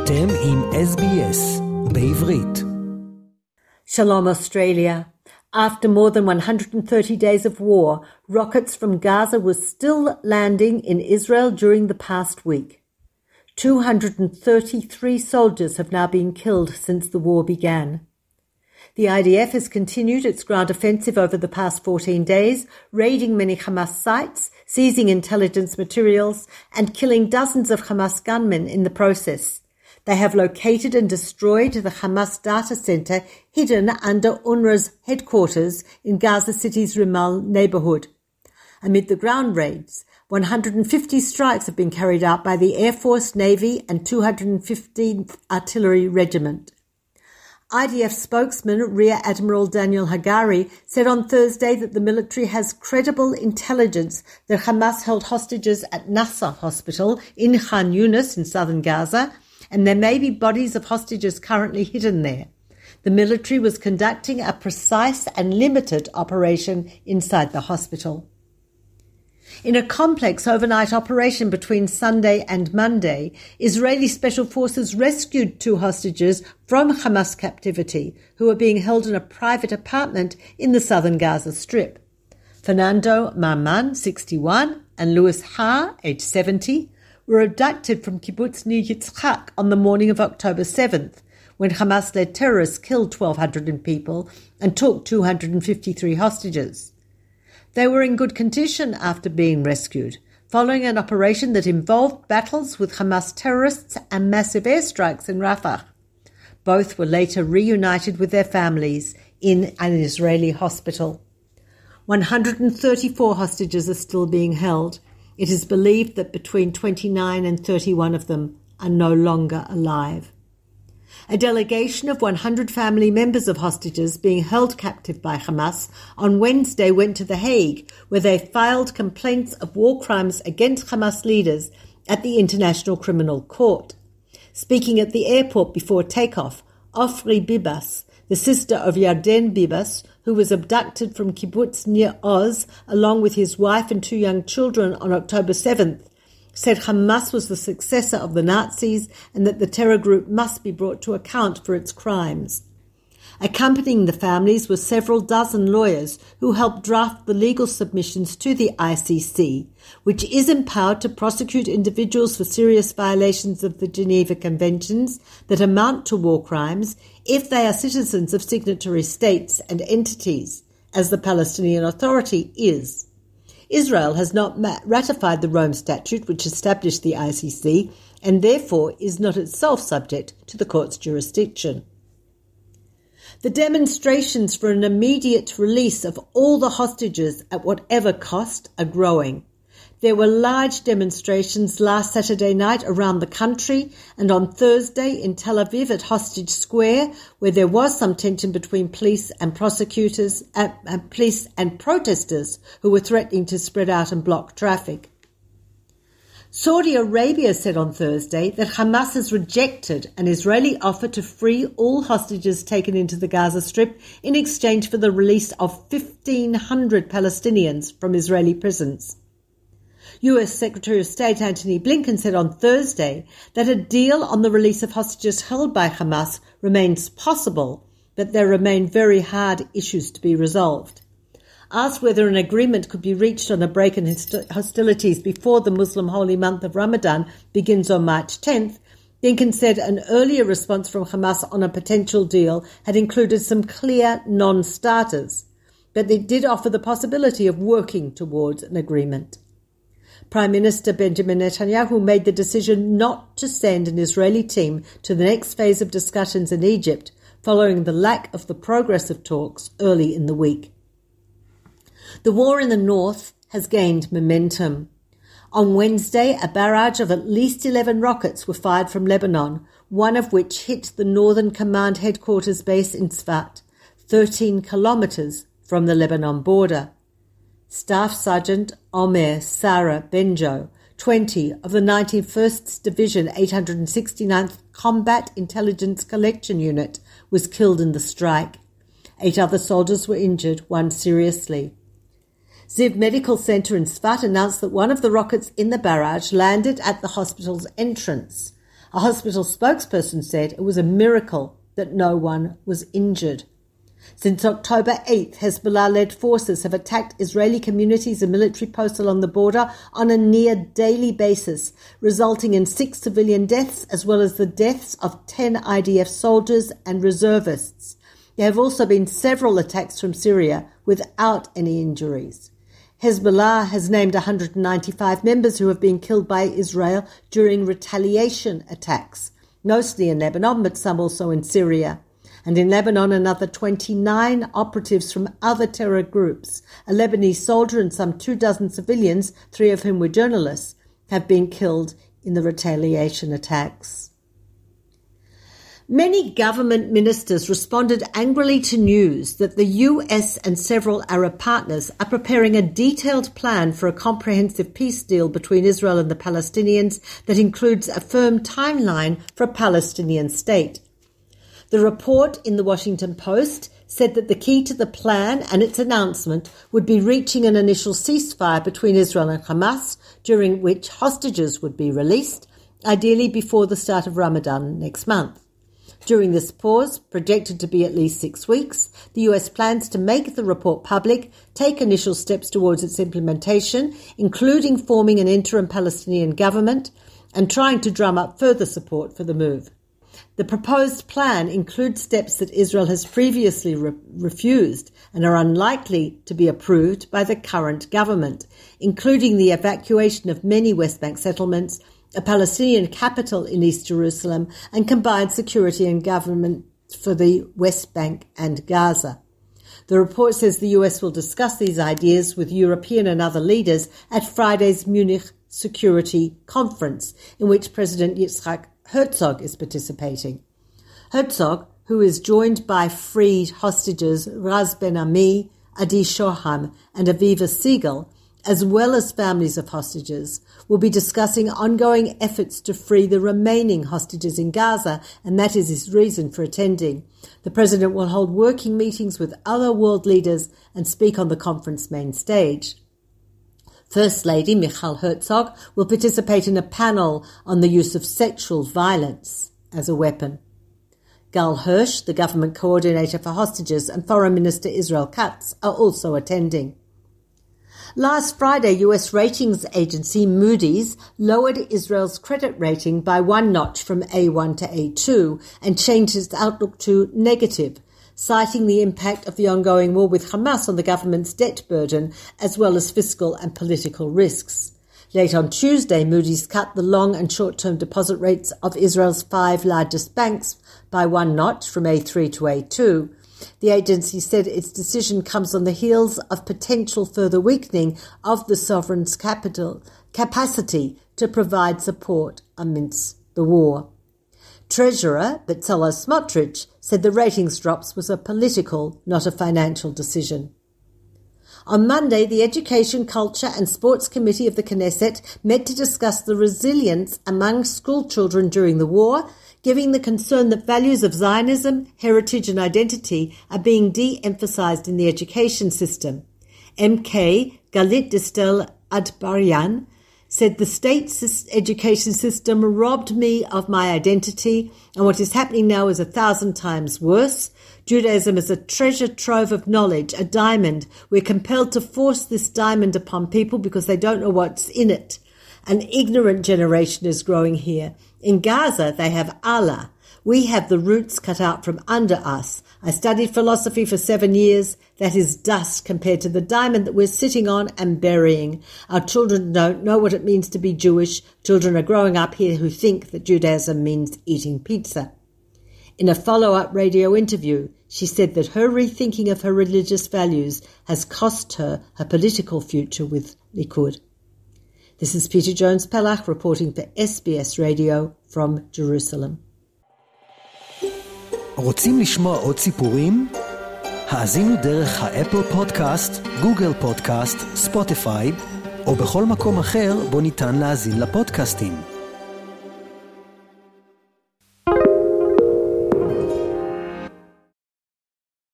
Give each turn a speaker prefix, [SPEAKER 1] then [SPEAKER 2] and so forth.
[SPEAKER 1] אתם עם SBS בעברית.
[SPEAKER 2] Shalom Australia. After more than 130 days of war, rockets from Gaza were still landing in Israel during the past week. 233 soldiers have now been killed since the war began. The IDF has continued its ground offensive over the past 14 days, raiding many Hamas sites, seizing intelligence materials, and killing dozens of Hamas gunmen in the process. They have located and destroyed the Hamas data center hidden under UNRWA's headquarters in Gaza City's Rimal neighborhood. Amid the ground raids, 150 strikes have been carried out by the Air Force, Navy, and 215th Artillery Regiment. IDF spokesman Rear Admiral Daniel Hagari said on Thursday that the military has credible intelligence that Hamas held hostages at Nasser Hospital in Khan Yunis in southern Gaza, and there may be bodies of hostages currently hidden there. The military was conducting a precise and limited operation inside the hospital. In a complex overnight operation between Sunday and Monday, Israeli special forces rescued two hostages from Hamas captivity who were being held in a private apartment in the southern Gaza Strip. Fernando Marman, 61, and Louis Har, age 70, were abducted from kibbutz Nir Yitzhak on the morning of October 7th, when Hamas-led terrorists killed 1,200 people and took 253 hostages. They were in good condition after being rescued, following an operation that involved battles with Hamas terrorists and massive airstrikes in Rafah. Both were later reunited with their families in an Israeli hospital. 134 hostages are still being held. It is believed that between 29 and 31 of them are no longer alive. A delegation of 100 family members of hostages being held captive by Hamas on Wednesday went to The Hague, where they filed complaints of war crimes against Hamas leaders at the International Criminal Court. Speaking at the airport before takeoff, Ofri Bibas, the sister of Yarden Bibas, who was abducted from kibbutz Nir Oz along with his wife and two young children on October 7th, said Hamas was the successor of the Nazis and that the terror group must be brought to account for its crimes. Accompanying the families were several dozen lawyers who helped draft the legal submissions to the ICC, which is empowered to prosecute individuals for serious violations of the Geneva Conventions that amount to war crimes if they are citizens of signatory states and entities, as the Palestinian Authority is. Israel has not ratified the Rome Statute, which established the ICC, and therefore is not itself subject to the court's jurisdiction. The demonstrations for an immediate release of all the hostages at whatever cost are growing. There were large demonstrations last Saturday night around the country and on Thursday in Tel Aviv at Hostage Square, where there was some tension between police and prosecutors, uh, uh, police and protesters who were threatening to spread out and block traffic. Saudi Arabia said on Thursday that Hamas has rejected an Israeli offer to free all hostages taken into the Gaza Strip in exchange for the release of 1,500 Palestinians from Israeli prisons. US Secretary of State Antony Blinken said on Thursday that a deal on the release of hostages held by Hamas remains possible, but there remain very hard issues to be resolved. Asked whether an agreement could be reached on a break in hostilities before the Muslim holy month of Ramadan begins on March 10th, Blinken said an earlier response from Hamas on a potential deal had included some clear non-starters, but they did offer the possibility of working towards an agreement. Prime Minister Benjamin Netanyahu made the decision not to send an Israeli team to the next phase of discussions in Egypt following the lack of the progress of talks early in the week. The war in the north has gained momentum. On Wednesday, a barrage of at least 11 rockets were fired from Lebanon, one of which hit the Northern Command headquarters base in Sfat, 13 kilometers from the Lebanon border. Staff Sergeant Omer Sarah Benjo, 20 of the 91st Division 869th Combat Intelligence Collection Unit, was killed in the strike. Eight other soldiers were injured, one seriously. Ziv Medical Center in Sfat announced that one of the rockets in the barrage landed at the hospital's entrance. A hospital spokesperson said it was a miracle that no one was injured. Since October 8th, Hezbollah led forces have attacked Israeli communities and military posts along the border on a near daily basis, resulting in six civilian deaths as well as the deaths of 10 IDF soldiers and reservists. There have also been several attacks from Syria without any injuries. Hezbollah has named 195 members who have been killed by Israel during retaliation attacks, mostly in Lebanon, but some also in Syria and in Lebanon, another 29 operatives from other terror groups, a Lebanese soldier and some two dozen civilians, three of whom were journalists, have been killed in the retaliation attacks. Many government ministers responded angrily to news that the US and several Arab partners are preparing a detailed plan for a comprehensive peace deal between Israel and the Palestinians that includes a firm timeline for a Palestinian state. The report in the Washington Post said that the key to the plan and its announcement would be reaching an initial ceasefire between Israel and Hamas, during which hostages would be released, ideally before the start of Ramadan next month. During this pause, projected to be at least six weeks, the US plans to make the report public, take initial steps towards its implementation, including forming an interim Palestinian government, and trying to drum up further support for the move. The proposed plan includes steps that Israel has previously re- refused and are unlikely to be approved by the current government, including the evacuation of many West Bank settlements, a Palestinian capital in East Jerusalem, and combined security and government for the West Bank and Gaza. The report says the US will discuss these ideas with European and other leaders at Friday's Munich Security Conference, in which President Yitzhak Herzog is participating. Herzog, who is joined by freed hostages Raz Ben Ami, Adi Shoham, and Aviva Siegel, as well as families of hostages, will be discussing ongoing efforts to free the remaining hostages in Gaza, and that is his reason for attending. The president will hold working meetings with other world leaders and speak on the conference main stage. First Lady Michal Herzog will participate in a panel on the use of sexual violence as a weapon. Gal Hirsch, the government coordinator for hostages, and Foreign Minister Israel Katz are also attending. Last Friday, US ratings agency Moody's lowered Israel's credit rating by one notch from A1 to A2 and changed its outlook to negative citing the impact of the ongoing war with Hamas on the government's debt burden, as well as fiscal and political risks. Late on Tuesday, Moody's cut the long and short term deposit rates of Israel's five largest banks by one notch from A3 to A2. The agency said its decision comes on the heels of potential further weakening of the sovereign's capital capacity to provide support amidst the war. Treasurer Bezalel Smotrich said the ratings drops was a political, not a financial decision. On Monday, the Education, Culture and Sports Committee of the Knesset met to discuss the resilience among school children during the war, giving the concern that values of Zionism, heritage and identity are being de-emphasized in the education system. MK Galit Distel Atbaryan said the state education system robbed me of my identity, and what is happening now is a thousand times worse. Judaism is a treasure trove of knowledge, a diamond. We're compelled to force this diamond upon people because they don't know what's in it. An ignorant generation is growing here. In Gaza, they have Allah. We have the roots cut out from under us. I studied philosophy for seven years. That is dust compared to the diamond that we're sitting on and burying. Our children don't know what it means to be Jewish. Children are growing up here who think that Judaism means eating pizza. In a follow up radio interview, she said that her rethinking of her religious values has cost her her political future with Likud. This is Peta Jones Pellach reporting for SBS Radio from Jerusalem.
[SPEAKER 1] רוצים לשמוע עוד סיפורים? האזינו דרך האפל פודקאסט, גוגל פודקאסט, ספוטיפיי, או בכל מקום אחר בו ניתן להאזין לפודקאסטים.